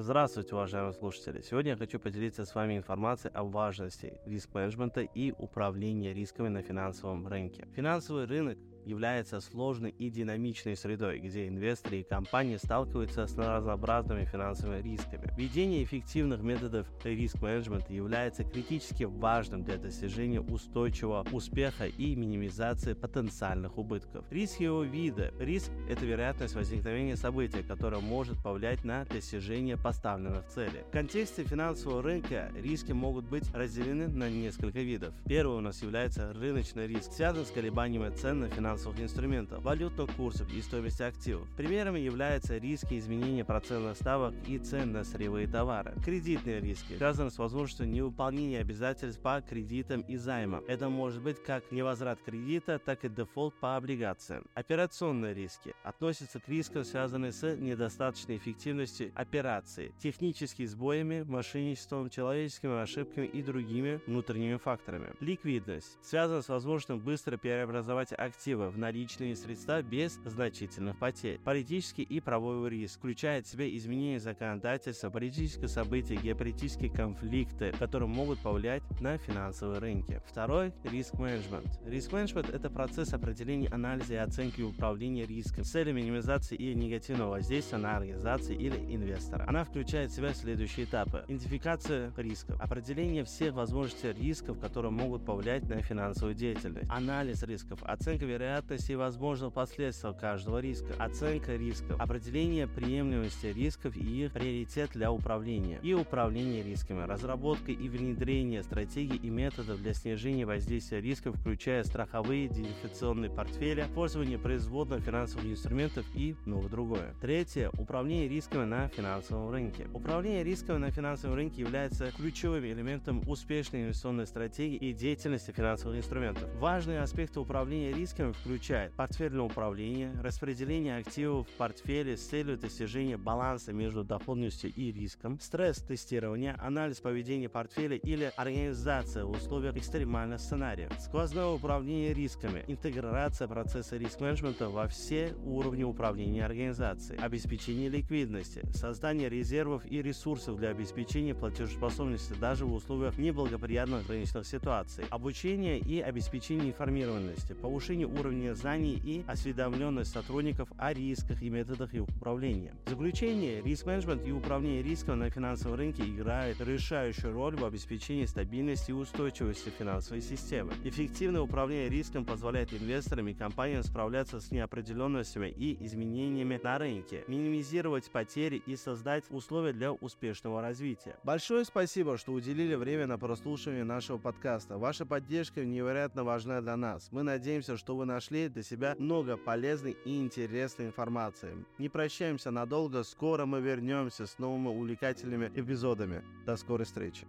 Здравствуйте, уважаемые слушатели! Сегодня я хочу поделиться с вами информацией о важности риск-менеджмента и управления рисками на финансовом рынке. Финансовый рынок является сложной и динамичной средой, где инвесторы и компании сталкиваются с разнообразными финансовыми рисками. Введение эффективных методов риск-менеджмента является критически важным для достижения устойчивого успеха и минимизации потенциальных убытков. Риск его вида. Риск – это вероятность возникновения события, которое может повлиять на достижение поставленных целей. В контексте финансового рынка риски могут быть разделены на несколько видов. Первый у нас является рыночный риск, связан с колебаниями цен на финансовые финансовых инструментов, валютных курсов и стоимости активов. Примерами являются риски изменения процентных ставок и цен на сырьевые товары. Кредитные риски связаны с возможностью невыполнения обязательств по кредитам и займам. Это может быть как невозврат кредита, так и дефолт по облигациям. Операционные риски относятся к рискам, связанным с недостаточной эффективностью операции, техническими сбоями, мошенничеством, человеческими ошибками и другими внутренними факторами. Ликвидность связана с возможностью быстро преобразовать активы в наличные средства без значительных потерь. Политический и правовой риск включает в себя изменение законодательства, политические события, геополитические конфликты, которые могут повлиять на финансовые рынки. Второй – риск-менеджмент. Риск-менеджмент – это процесс определения, анализа и оценки управления риском с целью минимизации и негативного воздействия на организации или инвестора. Она включает в себя следующие этапы. Идентификация рисков, определение всех возможностей рисков, которые могут повлиять на финансовую деятельность, анализ рисков, оценка вероятности вероятность и возможных последствий каждого риска, оценка рисков, определение приемлемости рисков и их приоритет для управления, и управление рисками, разработка и внедрение стратегий и методов для снижения воздействия рисков, включая страховые, идентификационные портфели, пользование производных финансовых инструментов и многое другое. Третье. Управление рисками на финансовом рынке. Управление рисками на финансовом рынке является ключевым элементом успешной инвестиционной стратегии и деятельности финансовых инструментов. Важные аспекты управления рисками включает портфельное управление, распределение активов в портфеле с целью достижения баланса между доходностью и риском, стресс-тестирование, анализ поведения портфеля или организация в условиях экстремальных сценариев, сквозное управление рисками, интеграция процесса риск-менеджмента во все уровни управления организацией, обеспечение ликвидности, создание резервов и ресурсов для обеспечения платежеспособности даже в условиях неблагоприятных рыночных ситуаций, обучение и обеспечение информированности, повышение уровня уровня знаний и осведомленность сотрудников о рисках и методах их управления. В заключение, риск-менеджмент и управление риском на финансовом рынке играют решающую роль в обеспечении стабильности и устойчивости финансовой системы. Эффективное управление риском позволяет инвесторам и компаниям справляться с неопределенностями и изменениями на рынке, минимизировать потери и создать условия для успешного развития. Большое спасибо, что уделили время на прослушивание нашего подкаста. Ваша поддержка невероятно важна для нас. Мы надеемся, что вы нашли нашли для себя много полезной и интересной информации. Не прощаемся надолго, скоро мы вернемся с новыми увлекательными эпизодами. До скорой встречи.